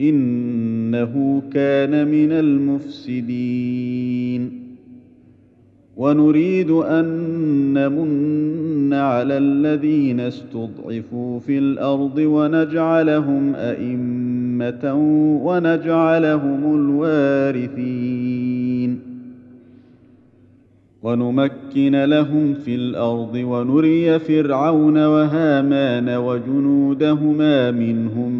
إنه كان من المفسدين. ونريد أن نمن على الذين استضعفوا في الأرض ونجعلهم أئمة ونجعلهم الوارثين. ونمكن لهم في الأرض ونري فرعون وهامان وجنودهما منهم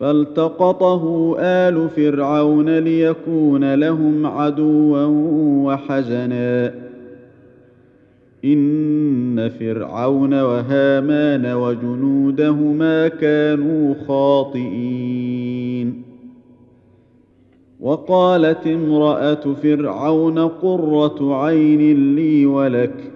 فالتقطه آل فرعون ليكون لهم عدوا وحزنا. إن فرعون وهامان وجنودهما كانوا خاطئين. وقالت امرأة فرعون قرة عين لي ولك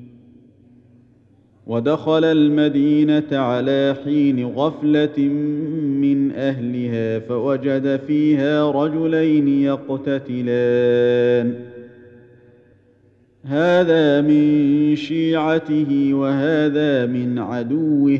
ودخل المدينة على حين غفلة من أهلها فوجد فيها رجلين يقتتلان. هذا من شيعته وهذا من عدوه.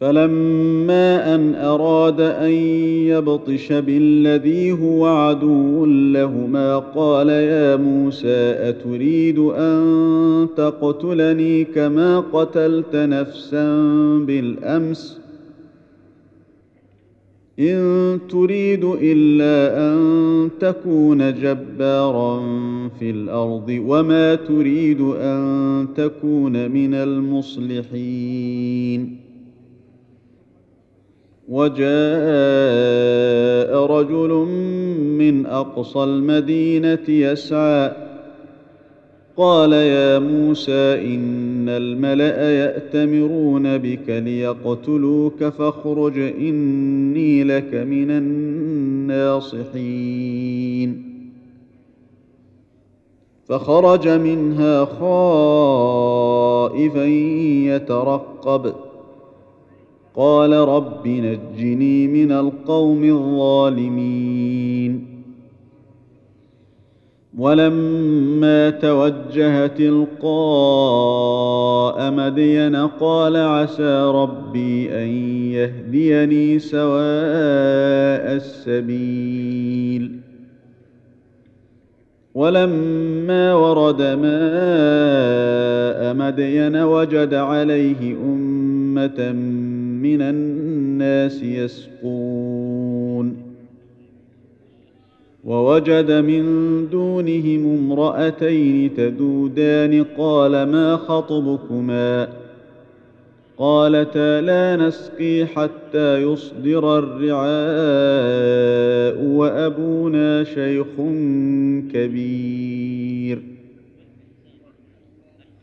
فلما أن أراد أن يبطش بالذي هو عدو لهما قال يا موسى أتريد أن تقتلني كما قتلت نفسا بالأمس؟ إن تريد إلا أن تكون جبارا في الأرض وما تريد أن تكون من المصلحين. وجاء رجل من أقصى المدينة يسعى قال يا موسى إن الملأ يأتمرون بك ليقتلوك فاخرج إني لك من الناصحين. فخرج منها خائفا يترقب. قال رب نجني من القوم الظالمين. ولما توجه تلقاء مدين قال عسى ربي أن يهديني سواء السبيل. ولما ورد ماء مدين وجد عليه أمة من الناس يسقون. ووجد من دونهم امرأتين تذودان قال ما خطبكما؟ قالتا لا نسقي حتى يصدر الرعاء وأبونا شيخ كبير.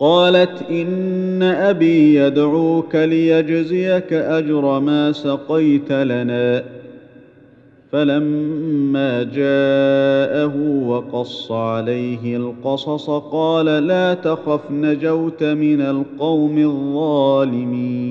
قالت إن أبي يدعوك ليجزيك أجر ما سقيت لنا. فلما جاءه وقص عليه القصص قال لا تخف نجوت من القوم الظالمين.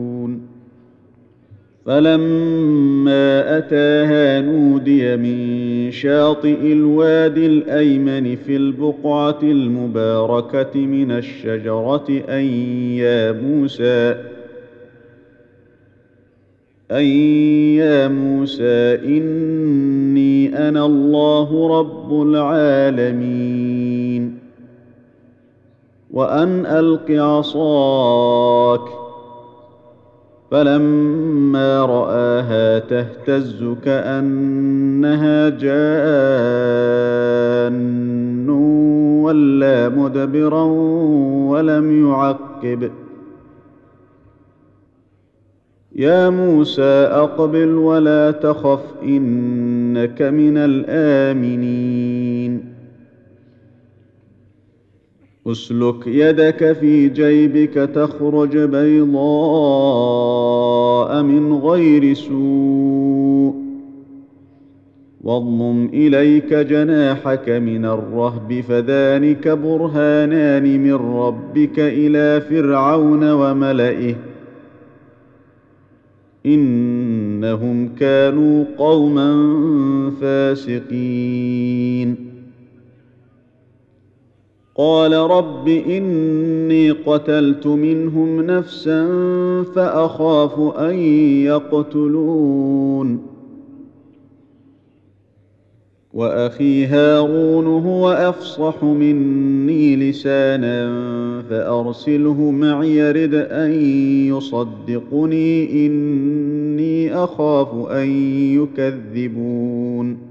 فلما أتاها نودي من شاطئ الوادي الأيمن في البقعة المباركة من الشجرة أن يا موسى أن يا موسى إني أنا الله رب العالمين. وأن ألق عصاك فلما رآها تهتز كأنها جان ولا مدبرا ولم يعقب. يا موسى أقبل ولا تخف إنك من الآمنين. أسلك يدك في جيبك تخرج بيضاء من غير سوء. واضمم إليك جناحك من الرهب فذلك برهانان من ربك إلى فرعون وملئه. إنهم كانوا قوما فاسقين. قال رب إني قتلت منهم نفسا فأخاف أن يقتلون. وأخي هارون هو أفصح مني لسانا فأرسله معي رد أن يصدقني إني أخاف أن يكذبون.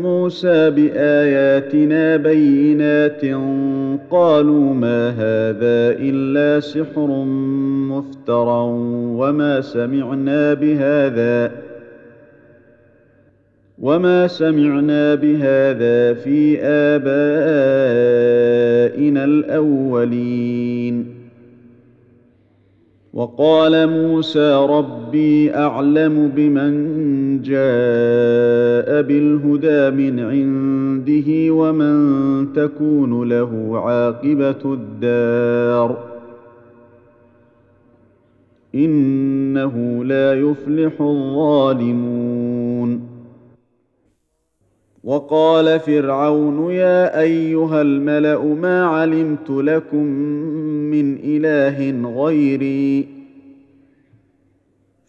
موسى بآياتنا بينات قالوا ما هذا إلا سحر مفترى وما سمعنا بهذا وما سمعنا بهذا في آبائنا الأولين وقال موسى ربي أعلم بمن جاء بالهدى من عنده ومن تكون له عاقبة الدار. إنه لا يفلح الظالمون. وقال فرعون يا أيها الملأ ما علمت لكم من إله غيري؟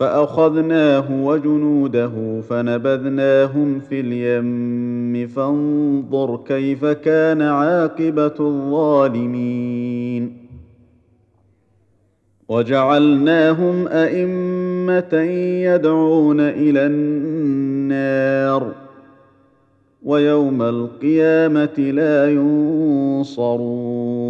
فأخذناه وجنوده فنبذناهم في اليم. فانظر كيف كان عاقبة الظالمين. وجعلناهم أئمة يدعون إلى النار. ويوم القيامة لا ينصرون.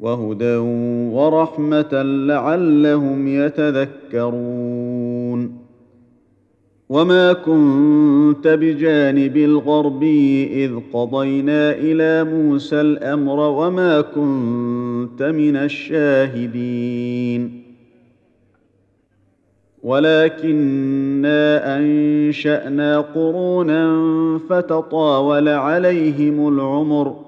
وهدى ورحمة لعلهم يتذكرون. وما كنت بجانب الغربي إذ قضينا إلى موسى الأمر وما كنت من الشاهدين. ولكنا أنشأنا قرونا فتطاول عليهم العمر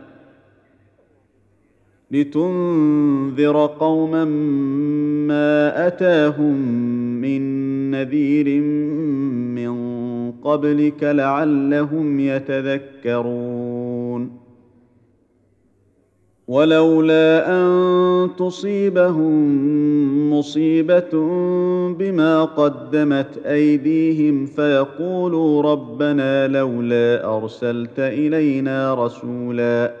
لتنذر قوما ما أتاهم من نذير من قبلك لعلهم يتذكرون. ولولا أن تصيبهم مصيبة بما قدمت أيديهم فيقولوا ربنا لولا أرسلت إلينا رسولا.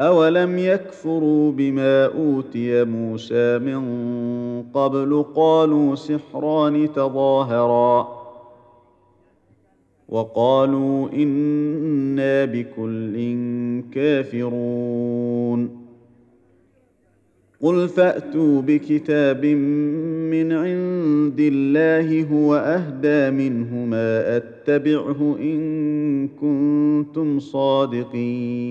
اولم يكفروا بما اوتي موسى من قبل قالوا سحران تظاهرا وقالوا أنا بكل كافرون قل فاتوا بكتاب من عند الله هو اهدى منه ما اتبعه ان كنتم صادقين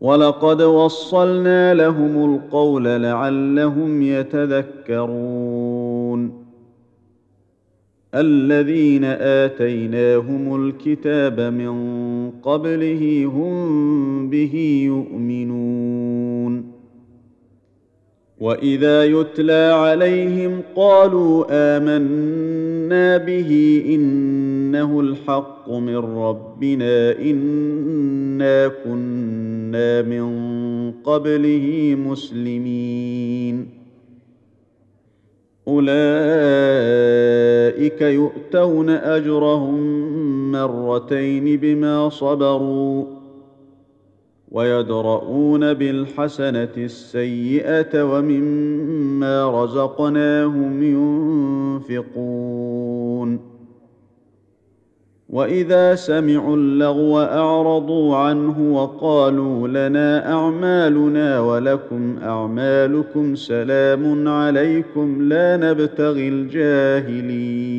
ولقد وصلنا لهم القول لعلهم يتذكرون الذين اتيناهم الكتاب من قبله هم به يؤمنون واذا يتلى عليهم قالوا امنا به إنه الحق من ربنا إنا كنا من قبله مسلمين. أولئك يؤتون أجرهم مرتين بما صبروا ويدرؤون بالحسنة السيئة ومما رزقناهم ينفقون. وإذا سمعوا اللغو أعرضوا عنه وقالوا لنا أعمالنا ولكم أعمالكم سلام عليكم لا نبتغي الجاهلين.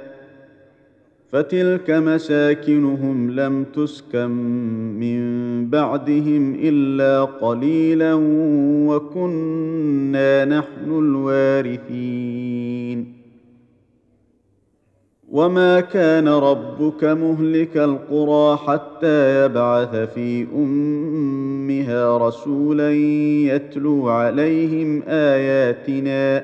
فتلك مساكنهم لم تسكن من بعدهم إلا قليلا وكنا نحن الوارثين. وما كان ربك مهلك القرى حتى يبعث في أمها رسولا يتلو عليهم آياتنا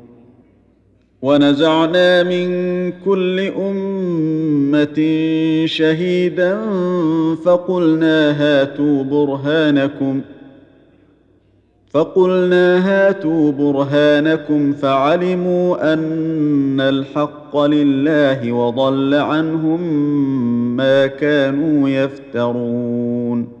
ونزعنا من كل أمة شهيدا فقلنا هاتوا برهانكم فقلنا هاتوا برهانكم فعلموا أن الحق لله وضل عنهم ما كانوا يفترون.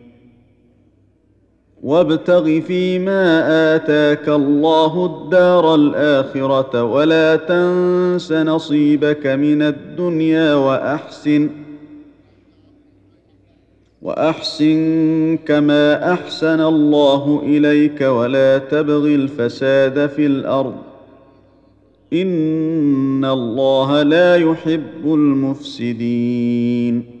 وابتغ فيما آتاك الله الدار الآخرة ولا تنس نصيبك من الدنيا وأحسن وأحسن كما أحسن الله إليك ولا تبغ الفساد في الأرض. إن الله لا يحب المفسدين.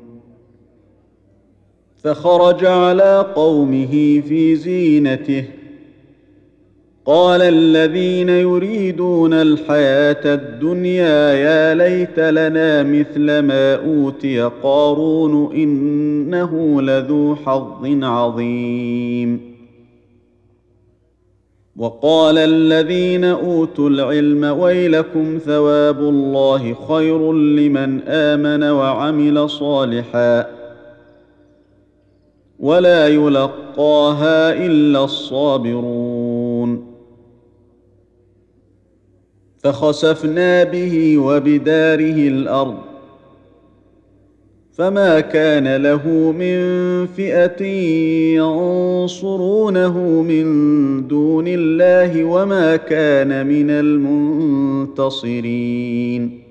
فخرج على قومه في زينته. قال الذين يريدون الحياة الدنيا يا ليت لنا مثل ما أوتي قارون إنه لذو حظ عظيم. وقال الذين أوتوا العلم ويلكم ثواب الله خير لمن آمن وعمل صالحا. ولا يلقاها إلا الصابرون. فخسفنا به وبداره الأرض فما كان له من فئة ينصرونه من دون الله وما كان من المنتصرين.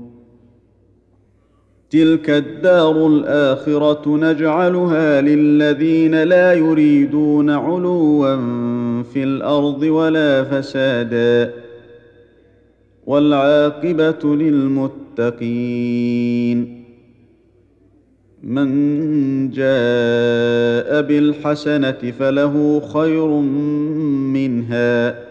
تلك الدار الاخره نجعلها للذين لا يريدون علوا في الأرض ولا فسادا والعاقبه للمتقين من جاء بالحسنه فله خير منها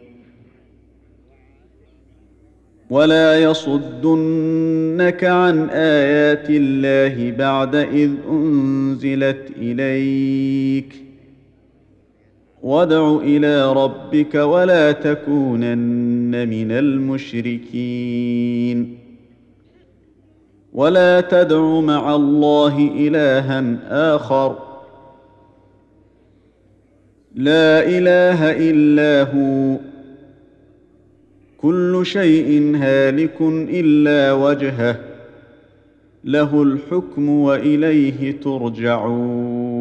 ولا يصدنك عن ايات الله بعد اذ انزلت اليك وادع إلى ربك ولا تكونن من المشركين ولا تدع مع الله الها اخر لا اله الا هو كل شيء هالك إلا وجهه له الحكم وإليه ترجعون.